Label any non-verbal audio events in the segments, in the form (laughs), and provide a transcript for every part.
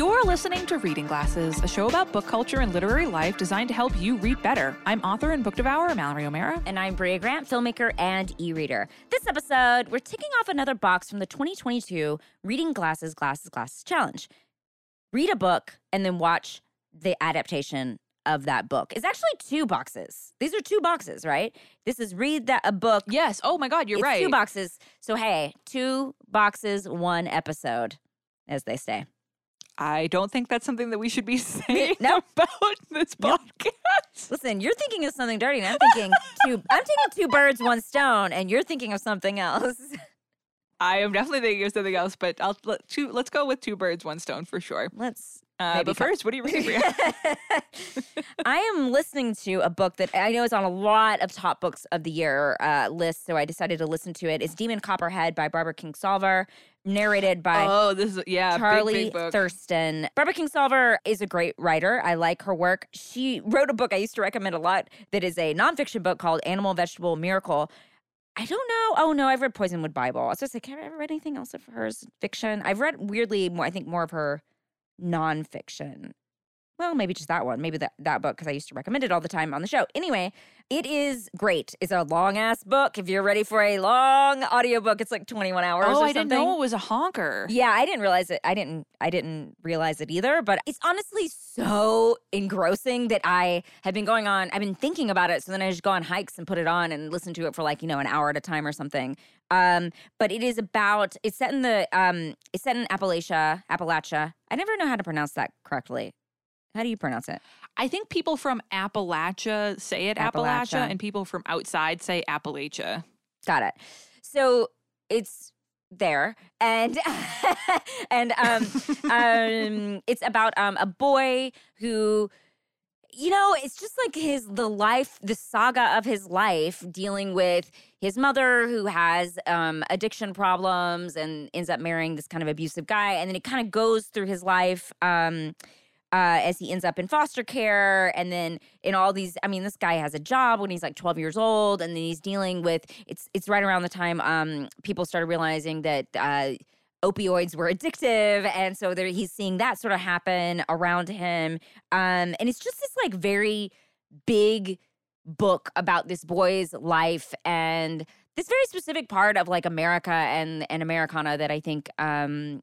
You're listening to Reading Glasses, a show about book culture and literary life designed to help you read better. I'm author and book devourer Mallory O'Meara. And I'm Brea Grant, filmmaker and e reader. This episode, we're ticking off another box from the 2022 Reading Glasses, Glasses, Glasses Challenge. Read a book and then watch the adaptation of that book. It's actually two boxes. These are two boxes, right? This is read that a book. Yes. Oh my God, you're it's right. Two boxes. So hey, two boxes, one episode, as they say. I don't think that's something that we should be (laughs) saying No. about this Nope. podcast. Listen, you're thinking of something dirty, and I'm thinking two. I'm taking two birds, one stone, and you're thinking of something else. (laughs) I am definitely thinking of something else, but I'll let two, let's go with two birds, one stone for sure. Let's. Uh, Maybe but first, what are you reading? (laughs) I am listening to a book that I know is on a lot of top books of the year uh, lists, so I decided to listen to it. It's Demon Copperhead by Barbara Kingsolver, narrated by oh, this is yeah, Charlie big, big book. Thurston. Barbara Kingsolver is a great writer. I like her work. She wrote a book I used to recommend a lot that is a nonfiction book called Animal Vegetable Miracle. I don't know. Oh no, I've read Poisonwood Bible. I was just like, have I ever read anything else of hers fiction? I've read weirdly more. I think more of her nonfiction. Well, maybe just that one. Maybe that, that book, because I used to recommend it all the time on the show. Anyway, it is great. It's a long ass book. If you're ready for a long audiobook, it's like 21 hours Oh, or I didn't know it was a honker. Yeah, I didn't realize it. I didn't I didn't realize it either, but it's honestly so engrossing that I have been going on I've been thinking about it so then I just go on hikes and put it on and listen to it for like, you know, an hour at a time or something. Um, but it is about it's set in the um it's set in Appalachia, Appalachia. I never know how to pronounce that correctly. How do you pronounce it? I think people from Appalachia say it Appalachia, Appalachia. and people from outside say Appalachia. Got it. So it's there, and (laughs) and um, (laughs) um, it's about um a boy who, you know, it's just like his the life, the saga of his life, dealing with his mother who has um addiction problems and ends up marrying this kind of abusive guy, and then it kind of goes through his life. Um, uh, as he ends up in foster care and then in all these i mean this guy has a job when he's like 12 years old and then he's dealing with it's it's right around the time um, people started realizing that uh, opioids were addictive and so there, he's seeing that sort of happen around him. Um, and it's just this like very big book about this boy's life and this very specific part of like america and and americana that i think um,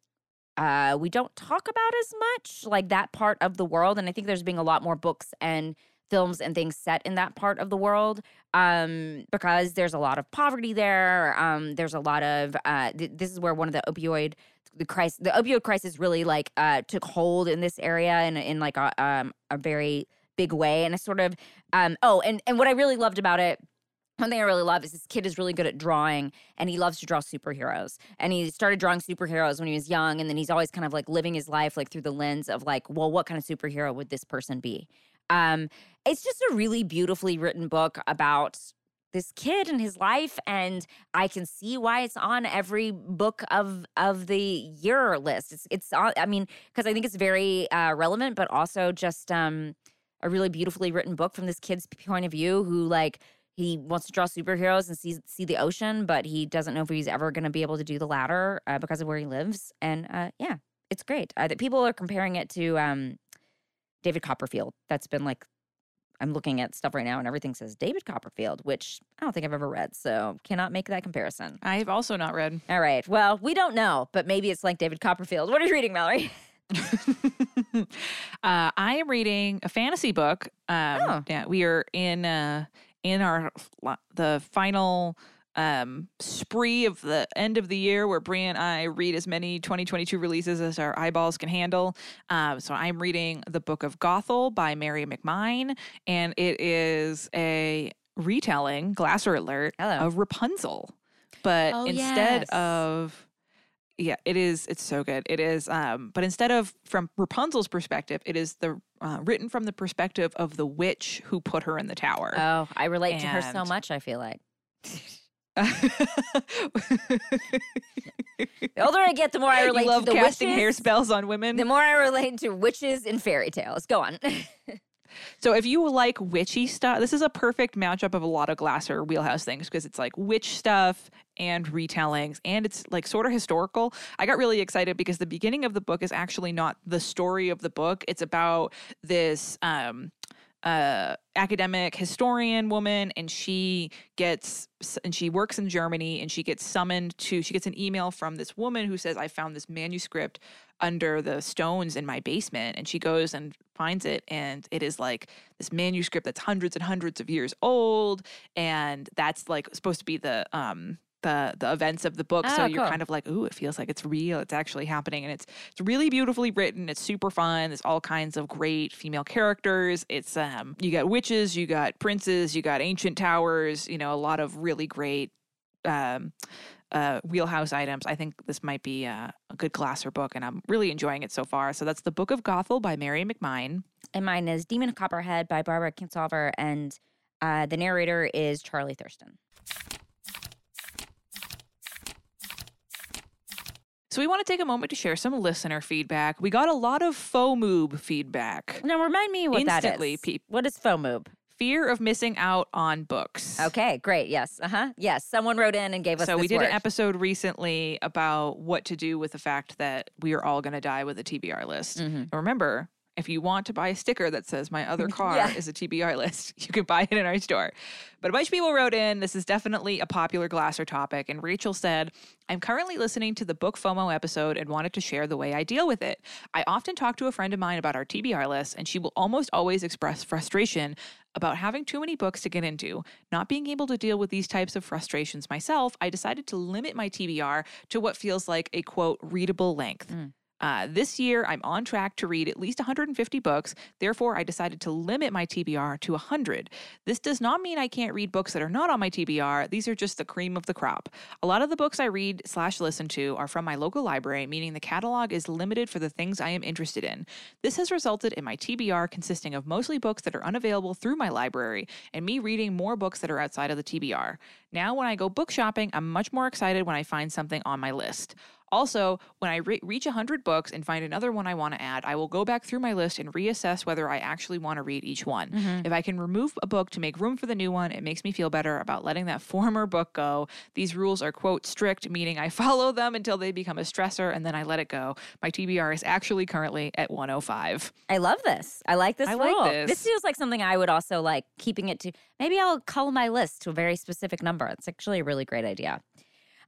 uh, we don't talk about as much, like that part of the world. And I think there's being a lot more books and films and things set in that part of the world um, because there's a lot of poverty there. Um, there's a lot of uh, th- this is where one of the opioid the crisis the opioid crisis really like uh, took hold in this area in in like a um, a very big way and a sort of um, oh and and what I really loved about it one thing I really love is this kid is really good at drawing and he loves to draw superheroes. And he started drawing superheroes when he was young. And then he's always kind of like living his life like through the lens of like, well, what kind of superhero would this person be? Um, it's just a really beautifully written book about this kid and his life and i can see why it's on every book of of the year list it's it's on i mean because i think it's very uh, relevant but also just um a really beautifully written book from this kid's point of view who like he wants to draw superheroes and see see the ocean, but he doesn't know if he's ever going to be able to do the latter uh, because of where he lives. And uh, yeah, it's great. Uh, that people are comparing it to um, David Copperfield. That's been like I'm looking at stuff right now, and everything says David Copperfield, which I don't think I've ever read, so cannot make that comparison. I've also not read. All right, well, we don't know, but maybe it's like David Copperfield. What are you reading, Mallory? (laughs) (laughs) uh, I am reading a fantasy book. Um, Oh. Yeah, we are in uh, in our the final um, spree of the end of the year where Brie and I read as many 2022 releases as our eyeballs can handle. Um, so I'm reading the Book of Gothel by Mary McMyne, and it is a retelling, Glasser alert, Hello. of Rapunzel. But Oh, instead yes. of yeah, it is. It's so good. It is. Um, but instead of from Rapunzel's perspective, it is the uh, written from the perspective of the witch who put her in the tower. Oh, I relate to her so much, I feel like. (laughs) The older I get, the more I relate you love to the casting witches. hair spells on women. The more I relate to witches and fairy tales. Go on. (laughs) So if you like witchy stuff, this is a perfect matchup of a lot of Glasser wheelhouse things because it's like witch stuff and retellings and it's like sort of historical. I got really excited because the beginning of the book is actually not the story of the book. It's about this um uh, academic historian woman and she gets and she works in Germany and she gets summoned to she gets an email from this woman who says I found this manuscript under the stones in my basement and she goes and finds it and it is like this manuscript that's hundreds and hundreds of years old and that's like supposed to be the um the the events of the book. so Oh, you're cool. kind of like, ooh, it feels like it's real. It's actually happening, and it's it's really beautifully written. It's super fun. There's all kinds of great female characters. It's um you got witches, you got princes, you got ancient towers. You know, a lot of really great um uh wheelhouse items. I think this might be uh, a good Glasser book, and I'm really enjoying it so far. So that's the Book of Gothel by Mary McMyne. And mine is Demon Copperhead by Barbara Kingsolver, and uh, the narrator is Charlie Thurston. So we want to take a moment to share some listener feedback. We got a lot of FOMoob feedback. Now remind me what Instantly, that is. peop- What is FOMoob? Fear of missing out on books. Okay, great. Yes. Uh huh. Yes. Someone wrote in and gave us So we did word. an episode recently about what to do with the fact that we are all going to die with a TBR list. Mhm. And remember, if you want to buy a sticker that says my other (laughs) car Yeah. is a TBR list, (laughs) you can buy it in our store. But a bunch of people wrote in. This is definitely a popular Glasser topic. And Rachel said, I'm currently listening to the book FOMO episode and wanted to share the way I deal with it. I often talk to a friend of mine about our TBR list, and she will almost always express frustration about having too many books to get into. Not being able to deal with these types of frustrations myself, I decided to limit my TBR to what feels like a quote, readable length. Mm. Uh, this year, I'm on track to read at least 150 books. Therefore, I decided to limit my TBR to 100. This does not mean I can't read books that are not on my TBR. These are just the cream of the crop. A lot of the books I read slash listen to are from my local library, meaning the catalog is limited for the things I am interested in. This has resulted in my TBR consisting of mostly books that are unavailable through my library and me reading more books that are outside of the TBR. Now, when I go book shopping, I'm much more excited when I find something on my list. Also, when I re- reach 100 books and find another one I want to add, I will go back through my list and reassess whether I actually want to read each one. Mhm. If I can remove a book to make room for the new one, it makes me feel better about letting that former book go. These rules are, quote, strict, meaning I (laughs) follow them until they become a stressor and then I let it go. My TBR is actually currently at 105. I love this. I like this I like rule. this. feels like something I would also like keeping it to. Maybe I'll cull my list to a very specific number. It's actually a really great idea.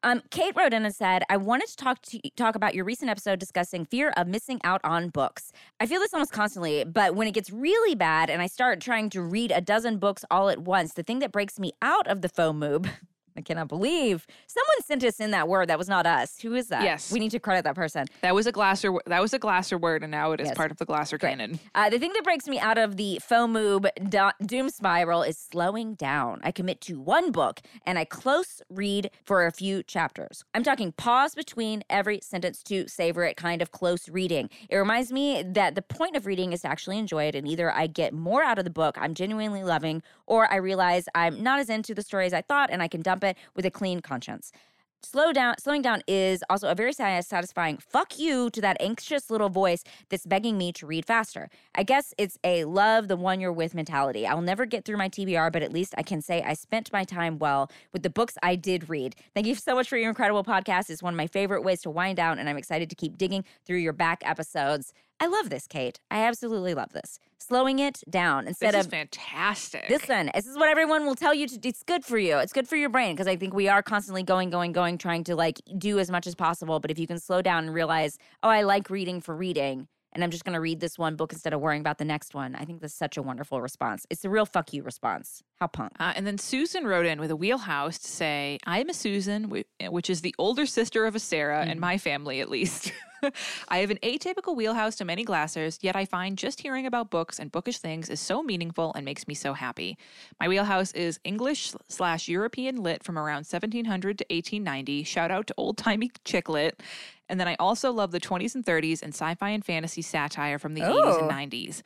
Um, Kate wrote in and said, "I wanted to talk to talk about your recent episode discussing fear of missing out on books. I feel this almost constantly, but when it gets really bad and I start trying to read a dozen books all at once, the thing that breaks me out of the FOMoob." (laughs) I cannot believe someone sent us in that word. That was not us. Who is that? Yes. we need to credit that person. That was a Glasser that was a Glasser word and now it is Yes. part of the Glasser Great. canon. Uh, the thing that breaks me out of the FOMoob do- doom spiral is slowing down. I commit to one book and I close read for a few chapters. I'm talking pause between every sentence to savor it, kind of close reading. It reminds me that the point of reading is to actually enjoy it, and either I get more out of the book I'm genuinely loving, or I realize I'm not as into the story as I thought, and I can dump it with a clean conscience. Slow down. Slowing down is also a very satisfying fuck you to that anxious little voice that's begging me to read faster. I guess it's a love the one you're with mentality. I'll never get through my TBR, but at least I can say I spent my time well with the books I did read. Thank you so much for your incredible podcast. It's one of my favorite ways to wind down, and I'm excited to keep digging through your back episodes. I love this, Kate. I absolutely love this. Slowing it down instead of This is of fantastic. Listen, this is what everyone will tell you to it's good for you. It's good for your brain because I think we are constantly going, going, going, trying to like do as much as possible. But if you can slow down and realize, oh, I like reading for reading, and I'm just gonna read this one book instead of worrying about the next one, I think that's such a wonderful response. It's a real fuck you response. How punk. Uh, and then Susan wrote in with a wheelhouse to say, I'm a Susan, which is the older sister of a Sarah in Mhm. my family, at least. (laughs) (laughs) I have an atypical wheelhouse to many glassers, yet I find just hearing about books and bookish things is so meaningful and makes me so happy. My wheelhouse is English slash European lit from around 1700 to 1890. Shout out to old timey chick lit. And then I also love the 20s and 30s and sci fi and fantasy satire from the 80s and Oh. 90s.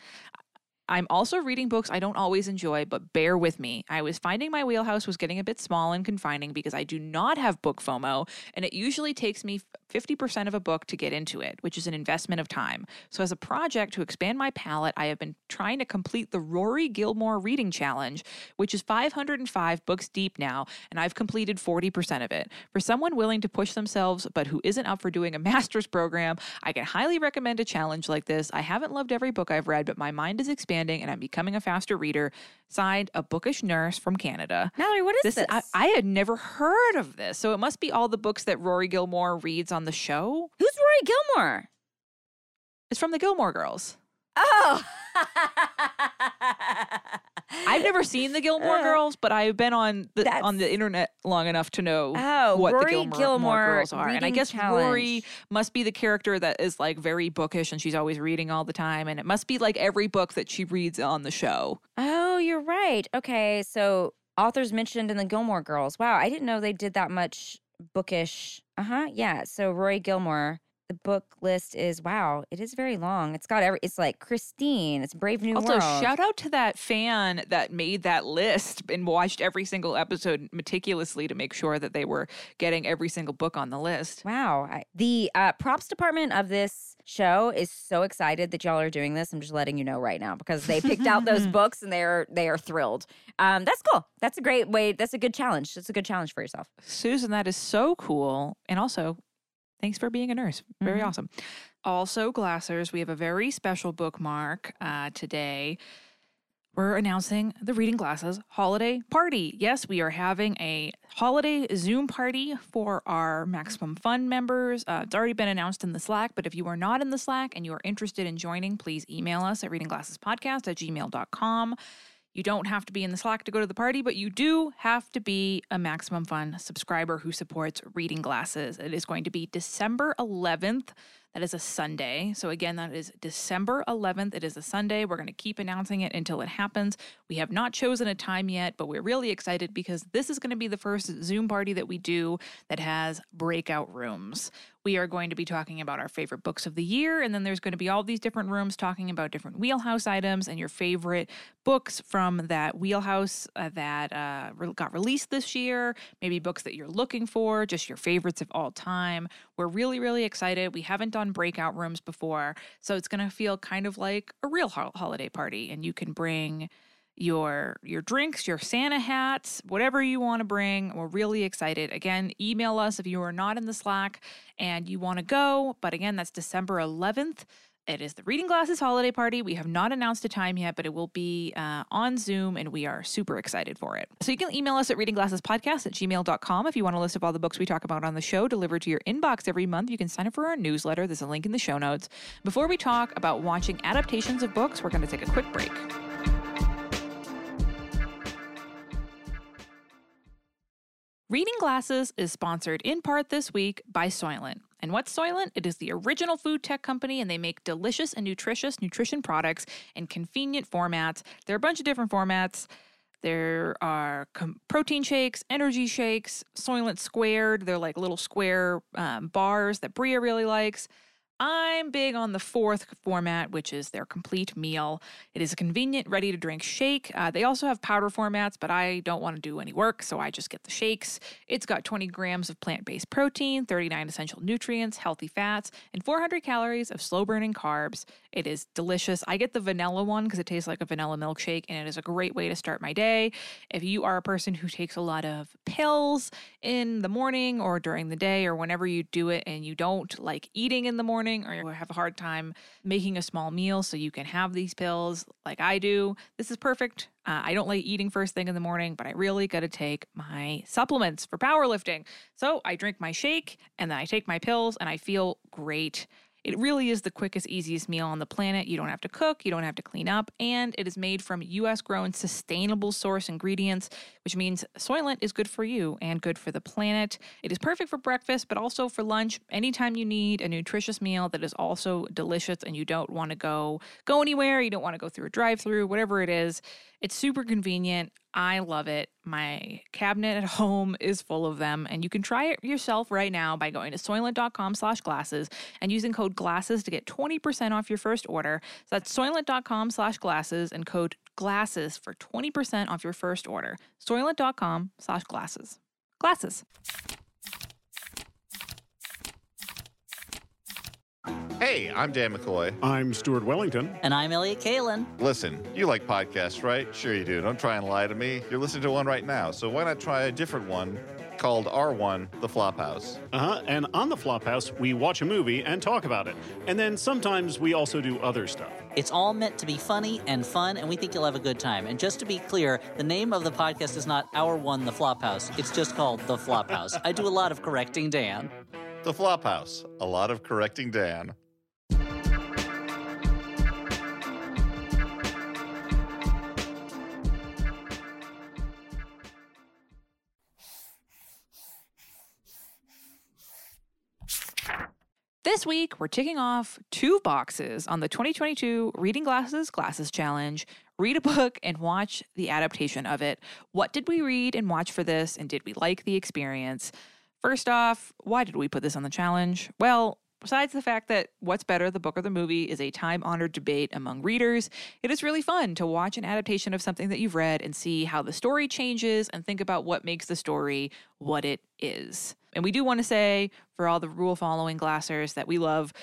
I'm also reading books I don't always enjoy, but bear with me. I was finding my wheelhouse was getting a bit small and confining because I do not have book FOMO, and it usually takes me 50% of a book to get into it, which is an investment of time. So, as a project to expand my palette, I have been trying to complete the Rory Gilmore Reading Challenge, which is 505 books deep now, and I've completed 40% of it. For someone willing to push themselves but who isn't up for doing a (laughs) master's program, I can highly recommend a challenge like this. I haven't loved every book I've read, but my mind is expanding and I'm becoming a faster reader. Signed, a bookish nurse from Canada. Mallory, what is this? I, I had never heard of this. So it must be all the books that Rory Gilmore reads on the show. Who's Rory Gilmore? It's from the Gilmore Girls. Oh. I've never seen the Gilmore Uh, Girls, but I've been on the That's- on the internet long enough to know Oh, what Rory the Gilmore, Gilmore Girls are. And I guess challenge. Rory must be the character that is like very bookish and she's always reading all the time. And it must be like every book that she reads on the show. Oh, you're right. Okay, so authors mentioned in the Gilmore Girls. Wow, I didn't know they did that much bookish. Uh huh. Yeah. So Roy Gilmore. The book list is wow. It is very long. It's got every. It's like Christine. It's Brave New Also, World. Also, shout out to that fan that made that list and watched every single episode meticulously to make sure that they were getting every single book on the list. Wow. I, the uh, props department of this show is so excited that y'all are doing this. I'm just letting you know right now because they picked out those (laughs) books and they are they are thrilled. Um, that's cool. That's a great way. That's a good challenge. That's a good challenge for yourself. Susan, that is so cool. And also, thanks for being a nurse. Very Mhm. awesome. Also, Glassers, we have a very special bookmark uh, today. We're announcing the Reading Glasses holiday party. Yes, we are having a holiday Zoom party for our Maximum Fun members. Uh, it's already been announced in the Slack, but if you are not in the Slack and you are interested in joining, please email us at readingglassespodcast at gmail.com. You don't have to be in the Slack to go to the party, but you do have to be a Maximum Fun subscriber who supports Reading Glasses. It is going to be December 11th. That is a Sunday. So, again, that is December 11th. It is a Sunday. We're going to keep announcing it until it happens. We have not chosen a time yet, but we're really excited because this is going to be the first Zoom party that we do that has breakout rooms. We are going to be talking about our favorite books of the year, and then there's going to be all these different rooms talking about different wheelhouse items and your favorite books from that wheelhouse uh, that uh, got released this year, maybe books that you're looking for, just your favorites of all time. We're really, really excited. We haven't done breakout rooms before, so it's going to feel kind of like a real ho- holiday party, and you can bring your your drinks, your Santa hats, whatever you want to bring. We're really excited. Again, email us if you are not in the Slack and you want to go. But again, that's December 11th. It is the Reading Glasses holiday party. We have not announced a time yet, but it will be uh, on Zoom, and we are super excited for it. So you can email us at readingglassespodcast at gmail.com if you want a list of all the books we talk about on the show delivered to your inbox every month. You can sign up for our newsletter. There's a link in the show notes. Before we talk about watching adaptations of books, we're going to take a quick break. Reading Glasses is sponsored in part this week by Soylent. And what's Soylent? It is the original food tech company, and they make delicious and nutritious nutrition products in convenient formats. There are a bunch of different formats. There are com- protein shakes, energy shakes, Soylent Squared. They're like little square um, bars that Brea really likes. I'm big on the fourth format, which is their complete meal. It is a convenient, ready to drink shake. Uh, they also have powder formats, but I don't want to do any work, so I just get the shakes. It's got 20 grams of plant based protein, 39 essential nutrients, healthy fats, and 400 calories of slow burning carbs. It is delicious. I get the vanilla one because it tastes like a vanilla milkshake, and it is a great way to start my day. If you are a person who takes a lot of pills in the morning or during the day or whenever you do it and you don't like eating in the morning or you have a hard time making a small meal so you can have these pills like I do, this is perfect. Uh, I don't like eating first thing in the morning, but I really got to take my supplements for powerlifting. So I drink my shake and then I take my pills and I feel great. It really is the quickest, easiest meal on the planet. You don't have to cook, you don't have to clean up, and it is made from US grown, sustainable source ingredients, which means Soylent is good for you and good for the planet. It is perfect for breakfast, but also for lunch. Anytime you need a nutritious meal that is also delicious and you don't want to go go anywhere, you don't want to go through a drive-through, whatever it is, it's super convenient. I love it. My cabinet at (laughs) home is full of them, and you can try it yourself right now by going to soylent.com slash glasses and using code glasses to get 20% off your first order. So that's soylent.com slash glasses and code glasses for 20% off your first order. Soylent.com slash glasses. Glasses. Hey, I'm Dan McCoy. I'm Stuart Wellington. And I'm Elliott Kalan. Listen, you like podcasts, right? Sure you do. Don't try and lie to me. You're listening to one right now, so why not try a different one called R1 The Flophouse? Uh huh. And on the Flophouse, we watch a movie and talk about it. And then sometimes we also do other stuff. It's all meant to be funny and fun, and we think you'll have a good time. And just to be clear, the name of the podcast is not Our One, The Flophouse. It's just called The Flophouse. I do a lot of correcting Dan. The Flophouse. A lot of correcting Dan. This week, we're ticking off two boxes on the 2022 Reading Glasses Glasses Challenge. Read a book and watch the adaptation of it. What did we read and watch for this, and did we like the experience? First off, why did we put this on the challenge? Well, besides the fact that what's better, the book or the movie, is a time honored debate among readers, it is really fun to watch an adaptation of something that you've read and see how the story changes and think about what makes the story what it is. And we do want to say, for all the rule following glassers that we love,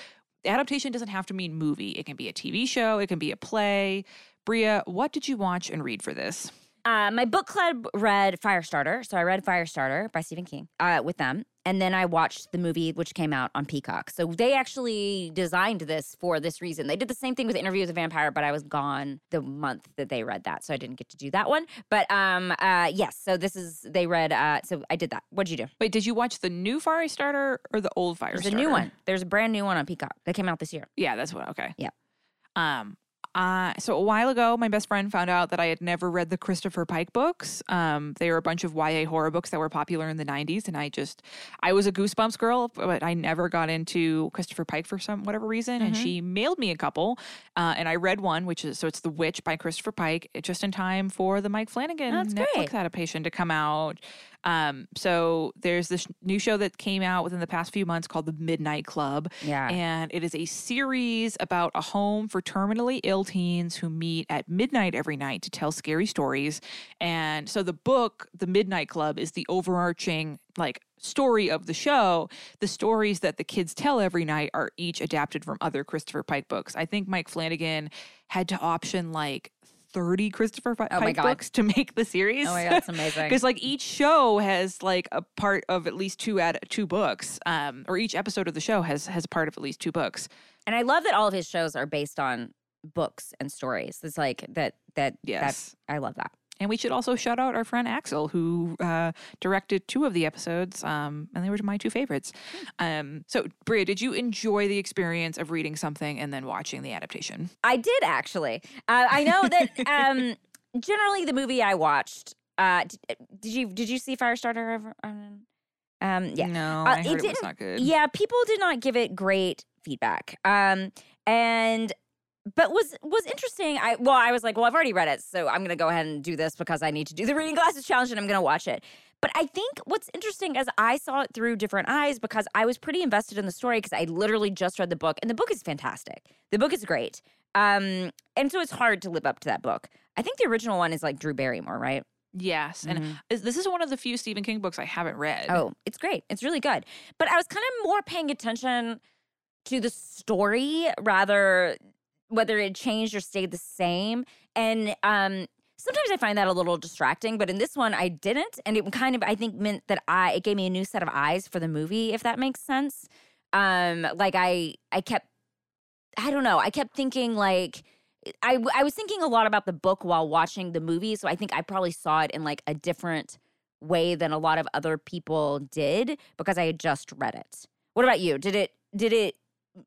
adaptation doesn't have to mean movie. It can be a TV show, it can be a play. Brea, what did you watch and read for this? Uh, my book club read Firestarter, so I read Firestarter by Stephen King uh, with them, and then I watched the movie which came out on Peacock. So they actually designed this for this reason. They did the same thing with Interview with a Vampire, but I was gone the month that they read that, so I didn't get to do that one. But um, uh, yes, so this is they read. Uh, so I did that. What did you do? Wait, did you watch the new Firestarter or the old Firestarter? There's a new one. There's a brand new one on Peacock that came out this year. Yeah, that's what. Okay. Yeah. Um. Uh, so a while ago, my best friend found out that I had never read the Christopher Pike books. Um, they were a bunch of YA horror books that were popular in the '90s, and I just, I was a Goosebumps girl, but I never got into Christopher Pike for some whatever reason. And Mhm. she mailed me a couple, uh, and I read one, which is so it's The Witch by Christopher Pike, just in time for the Mike Flanagan That's Netflix great. adaptation to come out. Um, so there's this new show that came out within the past few months called The Midnight Club. Yeah. And it is a series about a home for terminally ill teens who meet at midnight every night to tell scary stories. And so the book, The Midnight Club, is the overarching like story of the show. The stories that the kids tell every night are each adapted from other Christopher Pike books. I think Mike Flanagan had to option like 30 Christopher Pi- Oh Pike books to make the series. oh my god, that's (laughs) amazing. Because like each show has like a part of at least two ad- two books, um, or each episode of the show has has a part of at least two books. And I love that all of his shows are based on books and stories. It's like that that Yes. that I love that. And we should also shout out our friend Axel, who uh, directed two of the episodes, um, and they were my two favorites. Um, so, Brea, did you enjoy the experience of reading something and then watching the adaptation? I did actually. Uh, I know that (laughs) um, generally the movie I watched. Uh, did, did you did you see Firestarter? Ever? Um, um, yeah, No, Uh, I it heard it, was didn't- not good. yeah. People did not give it great feedback. Um, and but was was interesting. I well, I was like, well, I've already read it, so I'm gonna go ahead and do this because I need to do the reading glasses challenge, and I'm gonna watch it. But I think what's interesting is I saw it through different eyes because I was pretty invested in the story because I literally just read the book, and the book is fantastic. The book is great. Um, and so it's hard to live up to that book. I think the original one is like Drew Barrymore, right? Yes, and Mhm. this is one of the few Stephen King books I haven't read. Oh, it's great. It's really good. But I was kind of more paying attention to the story rather whether it changed or stayed the same. And um sometimes I find that a little distracting, but in this one I didn't and it kind of I think meant that I it gave me a new set of eyes for the movie if that makes sense. Um like I I kept I don't know, I kept thinking like I, I was thinking a lot about the book while watching the movie, so I think I probably saw it in like a different way than a lot of other people did because I had just read it. What about you? Did it did it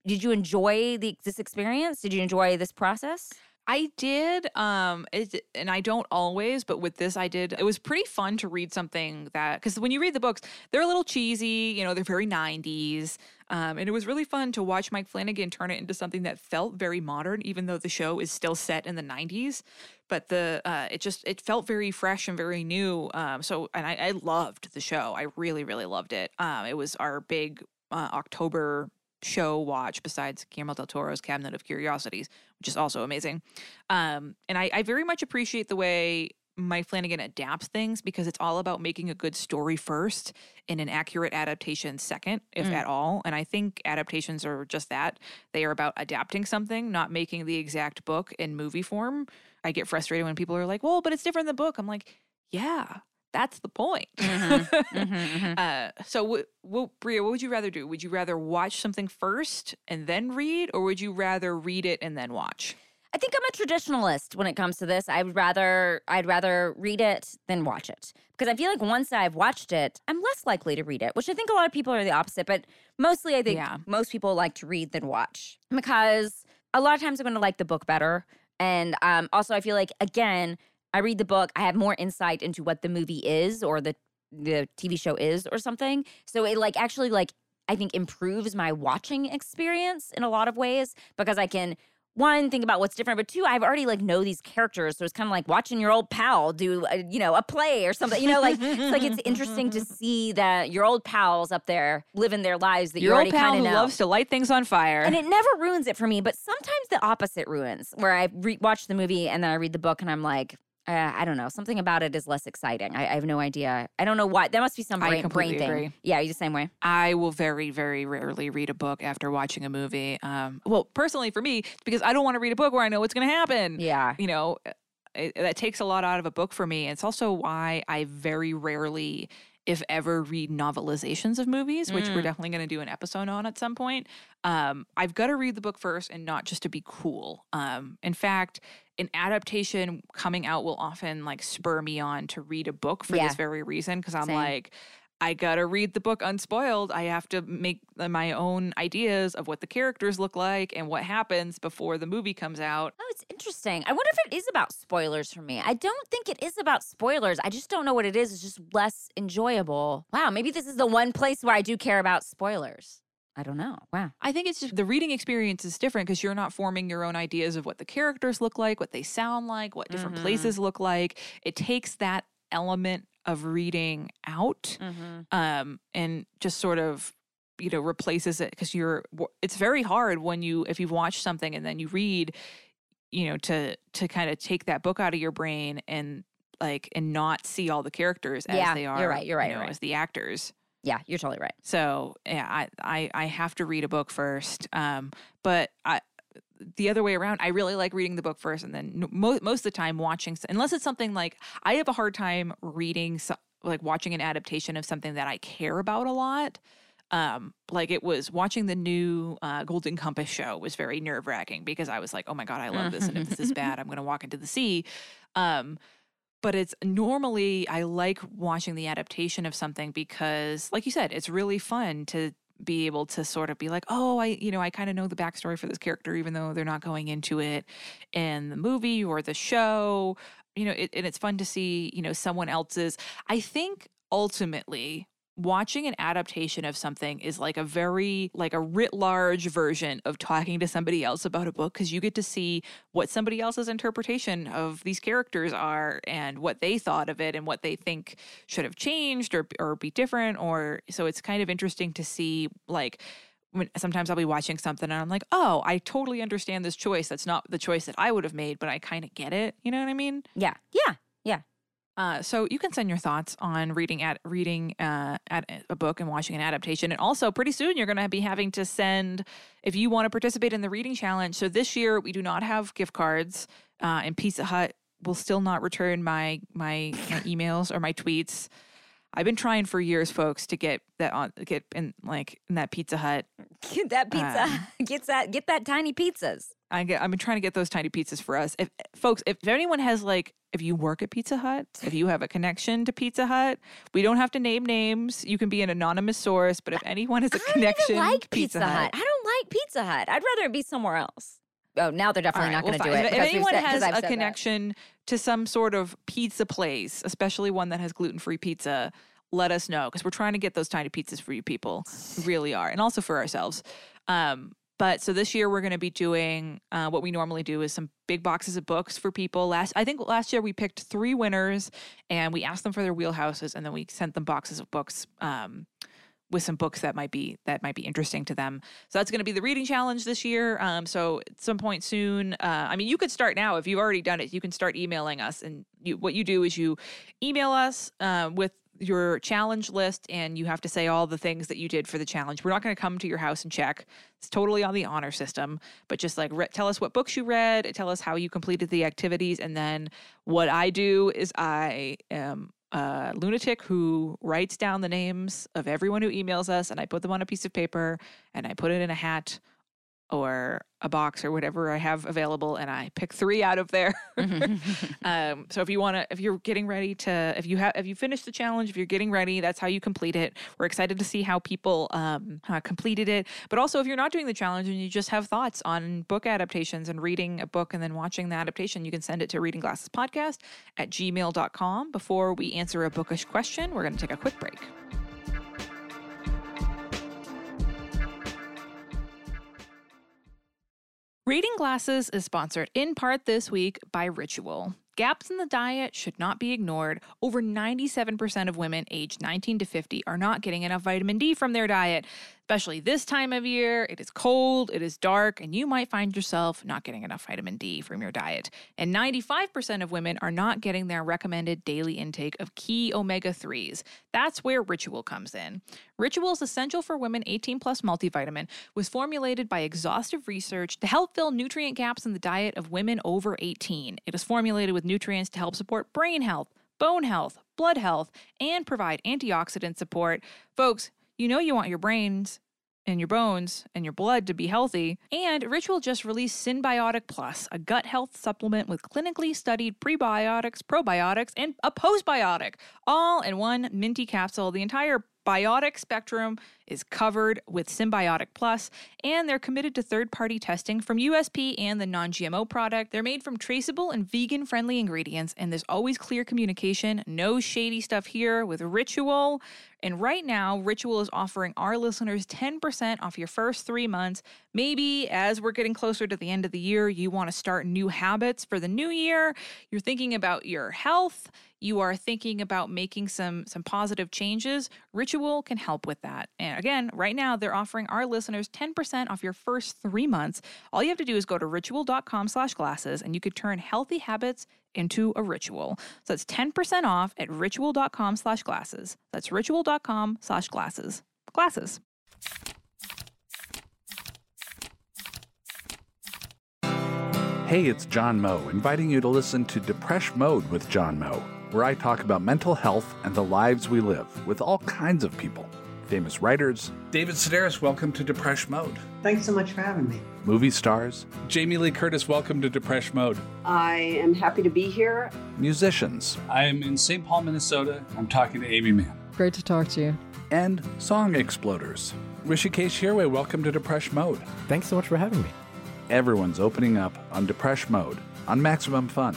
did you enjoy the this experience? Did you enjoy this process? I did, um, it, and I don't always, but with this, I did. It was pretty fun to read something that because when you read the books, they're a little cheesy. You know, they're very '90s, um, and it was really fun to watch Mike Flanagan turn it into something that felt very modern, even though the show is still set in the '90s. But the uh, it just it felt very fresh and very new. Um, so, and I, I loved the show. I really, really loved it. Um, it was our big uh, October show watch besides Guillermo del Toro's Cabinet of Curiosities, which is also amazing. Um, and I, I very much appreciate the way Mike Flanagan adapts things because it's all about making a good story first and an accurate adaptation second, if Mm. at all. And I think adaptations are just that. They are about adapting something, not making the exact book in movie form. I get frustrated when people are like, well, but it's different than the book. I'm like, yeah, that's the point. Mhm, (laughs) mhm. Uh, so, what, what, Brea, what would you rather do? Would you rather watch something first and then read, or would you rather read it and then watch? I think I'm a traditionalist when it comes to this. I'd rather I'd rather read it than watch it because I feel like once I've watched it, I'm less likely to read it. Which I think a lot of people are the opposite, but mostly I think Yeah. most people like to read than watch because a lot of times I'm going to like the book better, and um, also I feel like again I read the book, I have more insight into what the movie is or the the TV show is or something. So it like actually like I think improves my watching experience in a lot of ways because I can one think about what's different, but two, I've already like know these characters, so it's kind of like watching your old pal do a, you know a play or something. You know, like it's like it's interesting to (laughs) see that your old pals up there living their lives that Your you old already pal kind of know. loves to light things on fire. and it never ruins it for me, but sometimes the opposite ruins, where I re- watch the movie and then I read the book and I'm like, uh, I don't know, something about it is less exciting. I, I have no idea. I don't know why. There must be some I brain, brain completely thing. agree. Yeah, you the same way. I will very, very rarely read a book after watching a movie. Um, well, personally, for me, because I don't want to read a book where I know what's going to happen. Yeah. You know, it, that takes a lot out of a book for me. It's also why I very rarely, if ever, read novelizations of movies, which we're Mm. definitely going to do an episode on at some point. Um, I've got to read the book first and not just to be cool. Um, in fact, an adaptation coming out will often like spur me on to read a book for Yeah. this very reason because I'm Same. like, I gotta read the book unspoiled. I have to make my own ideas of what the characters look like and what happens before the movie comes out. Oh, it's interesting. I wonder if it is about spoilers for me. I don't think it is about spoilers. I just don't know what it is. It's just less enjoyable. Wow, maybe this is the one place where I do care about spoilers. I don't know. Wow. I think it's just the reading experience is different because you're not forming your own ideas of what the characters look like, what they sound like, what different Mhm. places look like. It takes that element of reading out Mm-hmm. um, and just sort of you know replaces it because you're it's very hard when you if you've watched something and then you read you know to to kind of take that book out of your brain and like and not see all the characters as Yeah, they you're right, you're right, you you're know, right. as the actors Yeah, you're totally right. so yeah I, I i have to read a book first um but i the other way around. I really like reading the book first and then mo- most of the time watching unless it's something like i have a hard time reading so, like watching an adaptation of something that i care about a lot. Um like it was watching the new uh, golden compass show was very nerve-wracking because i was like oh my god i love this and if this is bad (laughs) i'm going to walk into the sea. Um but it's normally I like watching the adaptation of something because, like you said, it's really fun to be able to sort of be like, oh, I, you know, I kind of know the backstory for this character, even though they're not going into it in the movie or the show. You know, it, and it's fun to see, you know, someone else's. I think ultimately watching an adaptation of something is like a very like a writ large version of talking to somebody else about a book because you get to see what somebody else's interpretation of these characters are and what they thought of it and what they think should have changed or or be different or so it's kind of interesting to see like when sometimes I'll be watching something and I'm like, "Oh, I totally understand this choice. That's not the choice that I would have made, but I kind of get it." You know what I mean? Yeah. Yeah, yeah. Uh, so you can send your thoughts on reading at reading uh, at a book and watching an adaptation, and also pretty soon you're going to be having to send if you want to participate in the reading challenge. So this year we do not have gift cards, uh, and Pizza Hut will still not return my my, my (laughs) emails or my tweets. I've been trying for years, folks, to get that on get in like in that Pizza Hut. Get that pizza. Uh, (laughs) get that. Get that tiny pizzas. I get, I've been trying to get those tiny pizzas for us. If folks, if anyone has like, if you work at Pizza Hut, if you have a connection to Pizza Hut, we don't have to name names. You can be an anonymous source, but if anyone has a I don't connection, even like to Pizza, Hut. I don't like Pizza Hut. I'd rather it be somewhere else. Oh, now they're definitely right, not going to well, do it. If because anyone said- has a said that. connection to some sort of pizza place, especially one that has gluten free pizza, let us know because we're trying to get those tiny pizzas for you people. We really are, and also for ourselves. Um, but so this year we're going to be doing uh, what we normally do is some big boxes of books for people. Last I think last year we picked three winners and we asked them for their wheelhouses and then we sent them boxes of books. Um, with some books that might be that might be interesting to them. So that's going to be the reading challenge this year. Um, so at some point soon, uh, I mean, you could start now if you've already done it. You can start emailing us, and you, what you do is you email us uh, with your challenge list and you have to say all the things that you did for the challenge. We're not going to come to your house and check. It's totally on the honor system, but just like re- tell us what books you read, tell us how you completed the activities, and then what I do is I am a lunatic who writes down the names of everyone who emails us and I put them on a piece of paper and I put it in a hat or a box or whatever I have available, and I pick three out of there. (laughs) (laughs) um, so if you want to, if you're getting ready to, if you have, if you finish the challenge, if you're getting ready, that's how you complete it. We're excited to see how people um, uh, completed it. But also, if you're not doing the challenge and you just have thoughts on book adaptations and reading a book and then watching the adaptation, you can send it to Reading Glasses Podcast at gmail.com. Before we answer a bookish question, we're going to take a quick break. Reading Glasses is sponsored in part this week by Ritual. Gaps in the diet should not be ignored. Over 97% of women aged 19 to 50 are not getting enough vitamin D from their diet, especially this time of year. It is cold, it is dark, and you might find yourself not getting enough vitamin D from your diet. And 95% of women are not getting their recommended daily intake of key omega 3s. That's where Ritual comes in. Ritual's Essential for Women 18 Plus multivitamin was formulated by exhaustive research to help fill nutrient gaps in the diet of women over 18. It is formulated with nutrients to help support brain health, bone health, blood health, and provide antioxidant support. Folks, you know you want your brains and your bones and your blood to be healthy. And Ritual just released Synbiotic Plus, a gut health supplement with clinically studied prebiotics, probiotics, and a postbiotic, all in one minty capsule. The entire biotic spectrum is covered with Synbiotic Plus, and they're committed to third party testing from USP and the non GMO product. They're made from traceable and vegan friendly ingredients, and there's always clear communication. No shady stuff here with Ritual. And right now, Ritual is offering our listeners 10% off your first three months. Maybe as we're getting closer to the end of the year, you want to start new habits for the new year. You're thinking about your health you are thinking about making some some positive changes, Ritual can help with that. And again, right now they're offering our listeners 10% off your first 3 months. All you have to do is go to ritual.com slash glasses and you could turn healthy habits into a ritual. So that's 10% off at ritual.com slash glasses. That's ritual.com slash glasses. Glasses. Hey, it's John Moe, inviting you to listen to Depresh Mode with John Moe, where I talk about mental health and the lives we live with all kinds of people. Famous writers, David Sedaris, welcome to Depresh Mode. Thanks so much for having me. Movie stars, Jamie Lee Curtis, welcome to Depresh Mode. I am happy to be here. Musicians, I am in St. Paul, Minnesota. I'm talking to Aimee Mann. Great to talk to you. and song exploders. Hrishikesh Hirway, welcome to Depresh Mode. Thanks so much for having me. Everyone's opening up on Depresh Mode on Maximum Fun.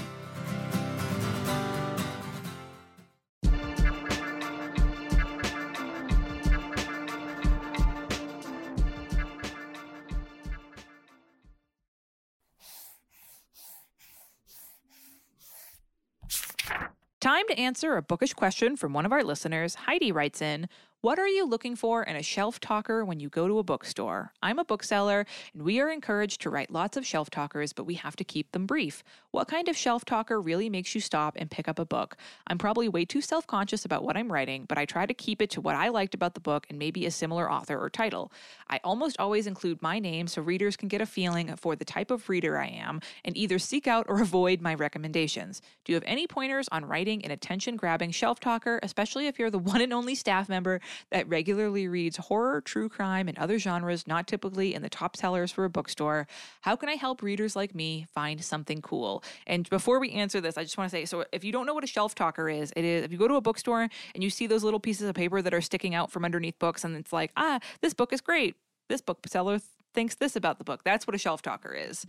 To answer a bookish question from one of our listeners. Heidi writes in What are you looking for in a shelf talker when you go to a bookstore? I'm a bookseller, and we are encouraged to write lots of shelf talkers, but we have to keep them brief. What kind of shelf talker really makes you stop and pick up a book? I'm probably way too self conscious about what I'm writing, but I try to keep it to what I liked about the book and maybe a similar author or title. I almost always include my name so readers can get a feeling for the type of reader I am and either seek out or (laughs) avoid my recommendations. Do you have any pointers on writing an attention grabbing shelf talker, especially if you're the (laughs) one and only staff member that regularly reads horror, true crime, and other genres not typically in the top sellers for a bookstore? How can I help readers like me find something cool? And before we answer this, I just want to say so if you don't know what a shelf talker is, it is if you go to a bookstore and you see those little pieces of paper that are sticking out from underneath books, and it's like, ah, this book is great. This bookseller thinks this about the book. That's what a shelf talker is.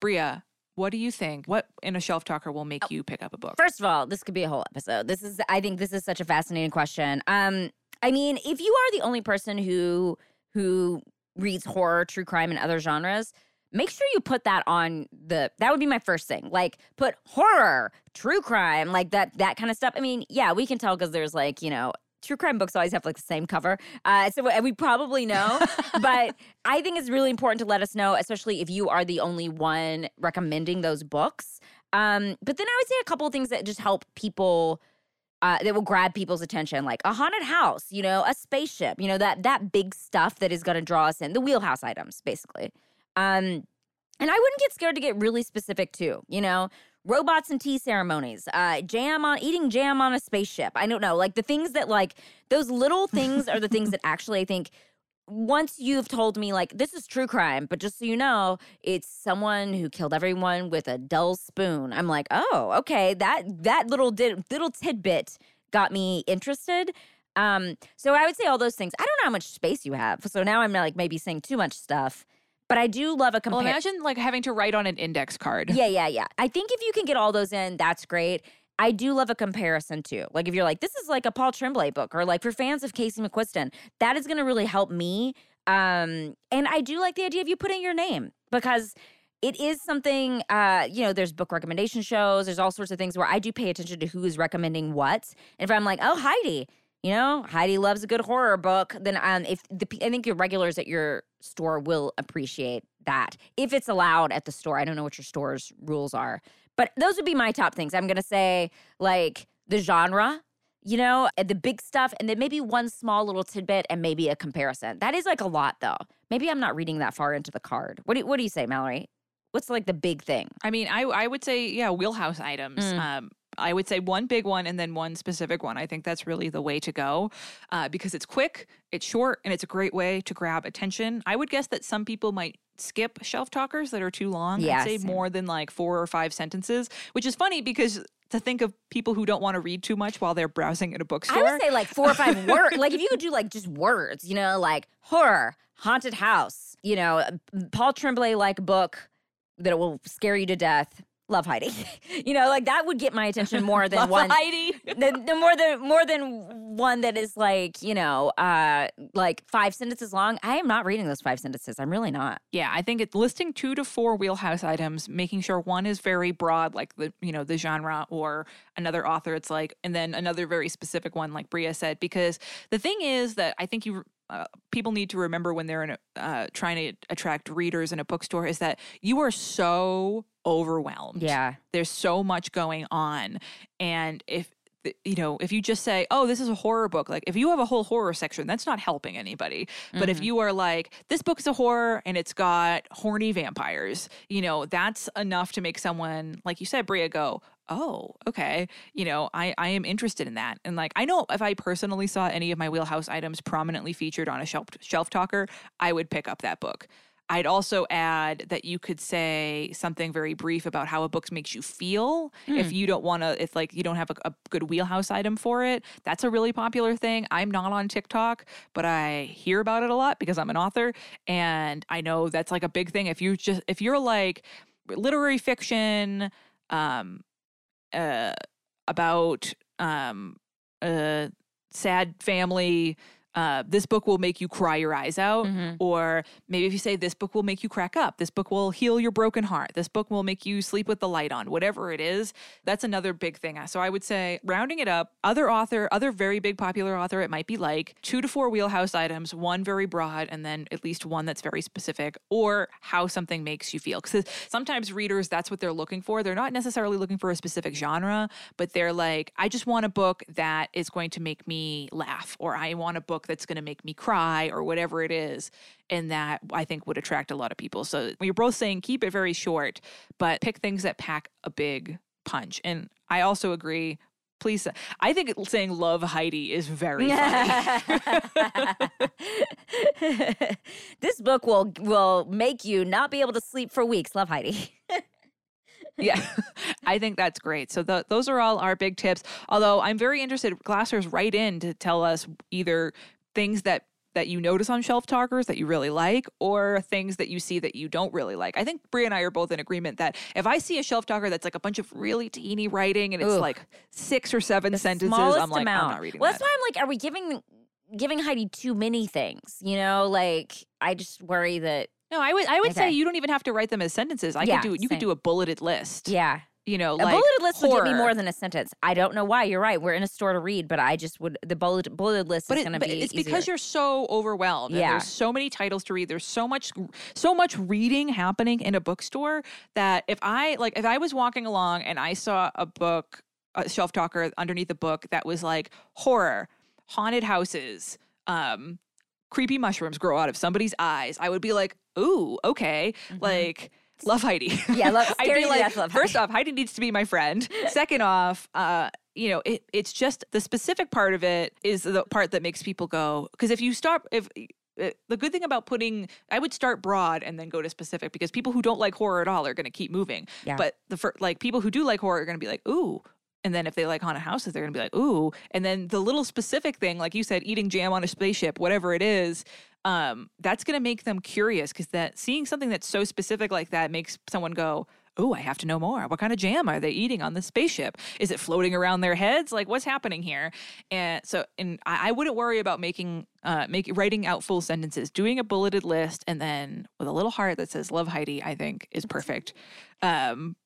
Brea, what do you think? What in a shelf talker will make you pick up a book? First of all, this could be a whole episode. This is I think this is such a fascinating question. Um I mean, if you are the only person who who reads horror, true crime and other genres, make sure you put that on the that would be my first thing. Like put horror, true crime, like that that kind of stuff. I mean, yeah, we can tell cuz there's like, you know, true crime books always have like the same cover. Uh, so we probably know, (laughs) but I think it's really important to let us know, especially if you are the only one recommending those books. Um, but then I would say a couple of things that just help people. Uh, that will grab people's attention, like a haunted house, you know, a spaceship, you know, that that big stuff that is going to draw us in, the wheelhouse items, basically. Um, and I wouldn't get scared to get really specific too, you know, robots and tea ceremonies, uh, jam on eating jam on a spaceship. I don't know, like the things that like those little things are the things that (laughs) actually I think once you've told me like this is true crime, but just so you know, it's someone who killed everyone with a dull spoon. I'm like, oh, okay, that that little did, little tidbit got me interested. Um, so I would say all those things. I don't know how much space you have, so now I'm like maybe saying too much stuff. But I do love a Well, compare. imagine like having to write on an index card. Yeah, yeah, yeah. I think if you can get all those in, that's great. I do love a comparison too. Like if you're like, this is like a Paul Tremblay book, or like for fans of Casey McQuiston, that is going to really help me. Um, and I do like the idea of you putting your name because it is something. Uh, you know, there's book recommendation shows. There's all sorts of things where I do pay attention to who is recommending what. And if I'm like, oh Heidi, you know, Heidi loves a good horror book, then um, if the I think your regulars at your store will appreciate that if it's allowed at the store. I don't know what your store's rules are, but those would be my top things. I'm gonna say like the genre, you know, the big stuff, and then maybe one small little tidbit and maybe a comparison. That is like a lot though. Maybe I'm not reading that far into the card. What do what do you say, Mallory? What's like the big thing? I mean, I I would say yeah, wheelhouse items. Mm. Um, I would say one big one and then one specific one. I think that's really the way to go uh, because it's quick, it's short, and it's a great way to grab attention. I would guess that some people might skip shelf talkers that are too long. Yeah, I'd say more than like four or five sentences, which is funny because to think of people who don't want to read too much while they're browsing at a bookstore. I would say like four or five words. (laughs) Like if you could do like just words, you know, like horror, haunted house, you know, Paul Tremblay like book that it will scare you to death. Love Heidi. (laughs) you know, like that would get my attention more than (laughs) one. Heidi. (laughs) the, the more than more than one that is like you know uh like five sentences long i am not reading those five sentences i'm really not Yeah, I think it's listing two to four wheelhouse items, making sure one is very broad, like the you know the genre, or another author. It's like, and then another very specific one, like Brea said. Because the thing is that I think you uh, people need to remember when they're in a, uh, trying to attract readers in a bookstore is that you are so overwhelmed. yeah there's so much going on, and if you know, if you just say, "Oh, this is a horror book," like if you have a whole horror section, that's not helping anybody. But if Mhm. you are like, "This book is a horror and it's got horny vampires," you know, that's enough to make someone, like you said, Brea, go, "Oh, okay." You know, I I am interested in that. And like, I know if I personally saw any of my wheelhouse items prominently featured on a shelf shelf talker, I would pick up that book. I'd also add that you could say something very brief about how a book makes you feel. If you don't want to, if like you don't have a, a good wheelhouse item for it, that's a really popular thing. I'm not on TikTok, but I hear about it a lot because I'm an author, and I know that's like a big thing. If you just if you're like literary fiction, um, uh, about um, a sad family. Uh, this book will make you cry your eyes out. Mhm. Or maybe if you say, This book will make you crack up, this book will heal your broken heart, this book will make you sleep with the light on, whatever it is, that's another big thing. So I would say, rounding it up, other author, other very big popular author, it might be like two to four wheelhouse items, one very broad, and then at least one that's very specific, or how something makes you feel. Because sometimes readers, that's what they're looking for. They're not necessarily looking for a specific genre, but they're like, I just want a book that is going to make me laugh, or I want a book that's going to make me cry, or whatever it is. And that I think would attract a lot of people. So we're both saying keep it very short, but pick things that pack a big punch. And I also agree. Please, I think saying love Heidi is very (laughs) funny. this book will will make you not be able to sleep for weeks love heidi (laughs) yeah, (laughs) I think that's great. So th- those are all our big tips. Although I'm very interested, Glassers write in to tell us either things that that you notice on shelf talkers that you really like, or things that you see that you don't really like. I think Brie and I are both in agreement that if I see a shelf talker that's like a bunch of really teeny writing and it's Ugh. like six or seven sentences, Smallest I'm like, amount. I'm not reading well that. that's why i'm like are we giving giving heidi too many things you know like i just worry that no, I would I would say you don't even have to write them as sentences. I Yeah, could do you same. could do a bulleted list. yeah you know, A like bulleted list would get me more than a sentence. I don't know why. You're right. We're in a store to read, but I just would the bullet bulleted list but, is it, going to but be. it's easier. because you're so overwhelmed. Yeah. there's so many titles to read. There's so much, so much reading happening in a bookstore that if I like, if I was walking along and I saw a book, a shelf talker underneath a book that was like horror, haunted houses, um, creepy mushrooms grow out of somebody's eyes, I would be like, ooh, okay, like. Love Heidi. Mm-hmm. Yeah, love- I'd be like, love first Heidi. off, Heidi needs to be my friend. Second off, uh, you know, it, it's just the specific part of it is the part that makes people go. Because if you start, if uh, the good thing about putting, I would start broad and then go to specific because people who don't like horror at all are going to keep moving. Yeah. But the fir- like people who do like horror are going to be like, ooh. And then if they like haunted houses, they're going to be like, ooh. And then the little specific thing, like you said, eating jam on a spaceship, whatever it is, um, that's going to make them curious because that seeing something that's so specific like that makes someone go, oh, I have to know more. What kind of jam are they eating on this spaceship? Is it floating around their heads? Like, what's happening here? And so, and I, I wouldn't worry about making, uh, make writing out full sentences. Doing a bulleted list and then with a little heart that says "Love Heidi," I think is perfect. Um,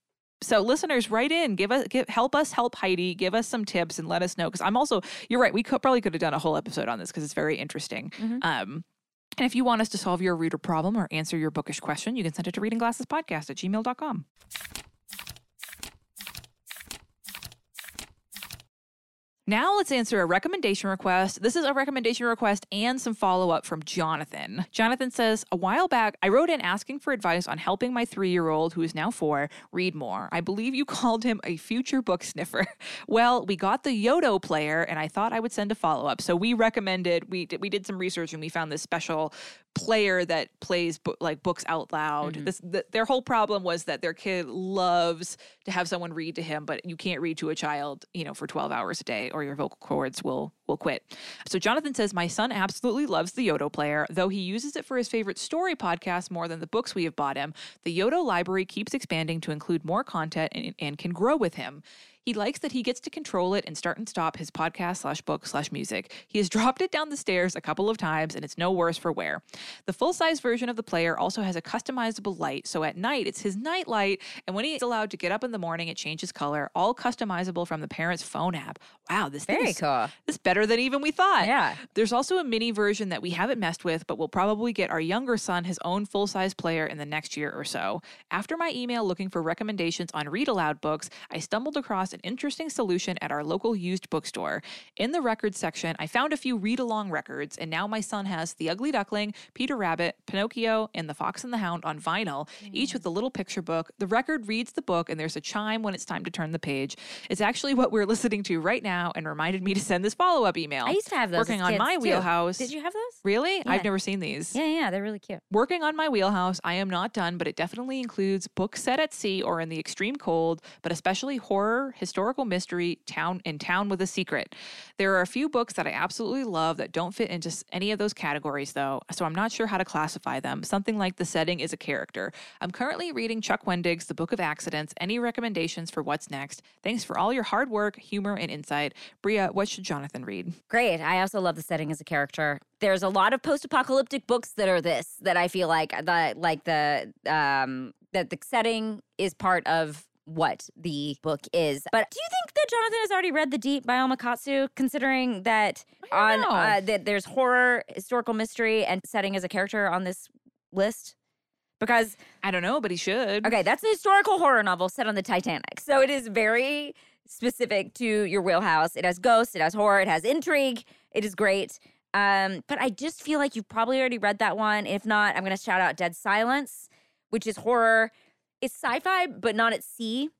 so listeners, write in, give us, give, help us help Heidi, give us some tips, and let us know. Because I'm also, you're right, we could, probably could have done a whole episode on this because it's very interesting. Um, and if you want us to solve your reader problem or answer your bookish question, you can send it to readingglassespodcast at gmail.com. Now let's answer a recommendation request. This is a recommendation request and some follow up from Jonathan. Jonathan says, A while back, I wrote in asking for advice on helping my three year old, who is now four, read more. I believe you (laughs) called him a future book sniffer. Well, we got the Yoto player, and I thought I would send a follow up. So we recommended, we did, we did some research and we found this special player that plays bo- like books out loud. Mm-hmm. This the, their whole problem was that their kid loves to have someone read to him, but you can't read to a child, you know, for 12 hours a day or your vocal cords will will quit. So Jonathan says my son absolutely loves the Yoto player, though he uses it for his favorite story podcast more than the books we have bought him. The Yoto library keeps expanding to include more content and, and can grow with him. He likes that he gets to control it and start and stop his podcast slash book slash music. He has (laughs) dropped it down the stairs a couple of times and it's no worse for wear. The full size version of the player also has a customizable light, so at night it's his night light, and when he's allowed to get up in the morning, it changes color, all customizable from the parent's phone app. Wow, this thing Very is, cool. This is better than even we thought. Yeah. There's also a mini version that we haven't messed with, but we'll probably get our younger son his own full size player in the next year or so. After my email looking for recommendations on read aloud books, I stumbled across an interesting solution at our local used bookstore. In the records section, I found a few read along records, and now my son has The Ugly Duckling, Peter Rabbit, Pinocchio, and The Fox and the Hound on vinyl, each with a little picture book. The record reads the book, and there's a chime when it's time to turn the page. It's actually (laughs) what we're listening to right now and reminded me to send this follow up email. I used to have those. Working on my too. wheelhouse. Did you have those? Really? Yeah. I've never seen these. Yeah, yeah, they're really cute. Working on my wheelhouse, I am not done, but it definitely includes books set at sea or in the extreme cold, but especially horror, historical mystery, town and town with a secret. There are a few books that I absolutely love that don't fit into any of those categories though, so I'm not sure how to classify them. Something like the setting is a character. I'm currently reading Chuck Wendig's The Book of Accidents. Any recommendations for what's next? Thanks for all your hard work, humor, and insight. Brea, what should Jonathan read? Great. I also love the setting as a character. There's a lot of post-apocalyptic books that are this that I feel like the like the um that the setting is part of what the book is. But do you think that Jonathan has already read The Deep by Alma Katsu, considering that on uh, that there's horror, historical mystery, and setting as a character on this list? Because I don't know, but he should. Okay, that's a historical horror novel set on the Titanic. So it is very specific to your wheelhouse. It has ghosts, it has horror, it has intrigue. It is great. Um, but I just feel like you've probably already read that one. If not, I'm going to shout out Dead Silence, which is horror. It's sci-fi, but not at sea.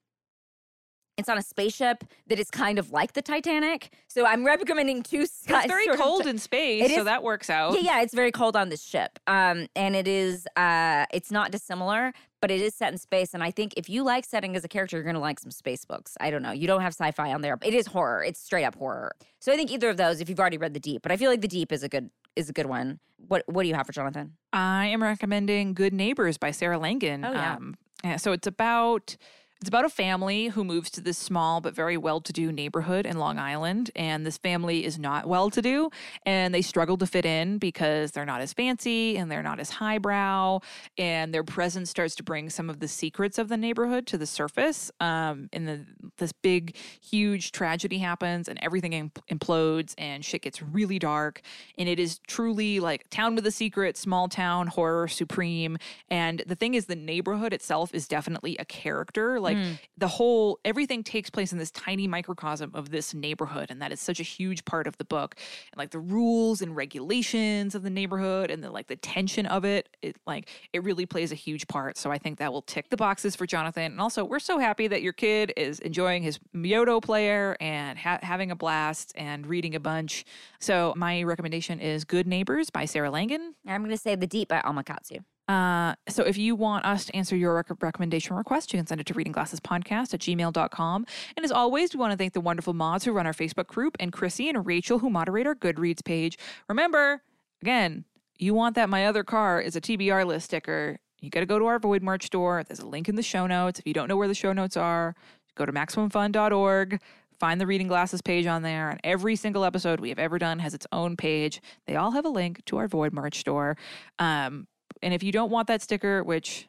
It's on a spaceship that is kind of like the Titanic. So I'm recommending two. (laughs) It's very cold in space, It so that works out. Yeah, yeah, it's very cold on this ship. Um, and it is uh it's not dissimilar, but it is set in space. And I think if you like setting as a character, you're gonna like some space books. I don't know. You don't have sci-fi on there. It is horror. It's straight up horror. So I think either of those, if you've already read the deep, but I feel like the deep is a good is a good one. What what do you have for Jonathan? I am recommending Good Neighbors by Sarah Langan. Oh, yeah. Um, yeah, so it's about It's about a family who moves to this small but very well to do neighborhood in Long Island. And this family is not well to do and they struggle to fit in because they're not as fancy and they're not as highbrow. And their presence starts to bring some of the secrets of the neighborhood to the surface. Um, and the, this big, huge tragedy happens and everything im- implodes and shit gets really dark. And it is truly like town with a secret, small town horror supreme. And the thing is, the neighborhood itself is definitely a character. Like Mm. the whole, everything takes place in this tiny microcosm of this neighborhood. And that is such a huge part of the book. And like the rules and regulations of the neighborhood and the like the tension of it, it like it really plays a huge part. So I think that will tick the boxes for Jonathan. And also, we're so happy that your kid is enjoying his Miyoto player and ha- having a blast and reading a bunch. So my recommendation is Good Neighbors by Sarah Langan. I'm going to say The Deep by Alma Katsu. Uh, so if you want us to answer your rec- recommendation request, you can send it to readingglassespodcast at gmail.com. And as always, we want to thank the wonderful mods who run our Facebook group and Chrissy and Rachel who moderate our Goodreads page. Remember, again, you want that My Other Car is a TBR list sticker. You got to go to our Void merch store. There's a link in the show notes. If you don't know where the show notes are, go to MaximumFun.org. Find the Reading Glasses page on there. And every single episode we have ever done has its own page. They all have a link to our Void merch store. Um, and if you don't want that sticker, which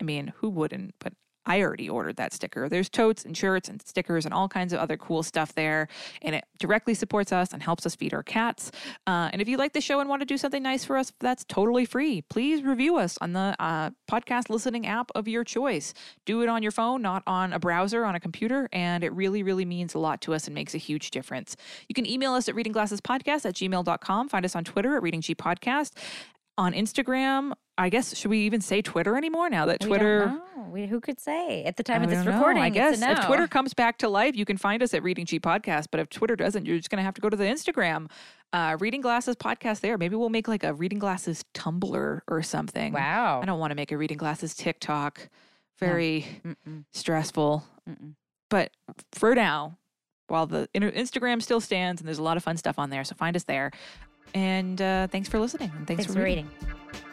I mean, who wouldn't? But I already ordered that sticker. There's totes and shirts and stickers and all kinds of other cool stuff there. And it directly supports us and helps us feed our cats. Uh, and if you like the show and want to do something nice for us, that's totally free. Please review us on the uh, podcast listening app of your choice. Do it on your phone, not on a browser, on a computer. And it really, really means a lot to us and makes a huge difference. You can email us at readingglassespodcast at gmail.com. Find us on Twitter at Reading G Podcast. On Instagram, I guess, should we even say Twitter anymore now that Twitter? We, who could say? At the time I of this don't know. recording, I guess if. Twitter comes back to life, you can find us at Reading G Podcast. But if Twitter doesn't, you're just going to have to go to the Instagram, uh, Reading Glasses Podcast. There, maybe we'll make like a Reading Glasses Tumblr or something. Wow. I don't want to make a Reading Glasses TikTok. Very Mm-mm. stressful. Mm-mm. But for now, while the Instagram still stands and there's a lot of fun stuff on there, so find us there. And uh, thanks for listening. And thanks, Thanks for reading. reading.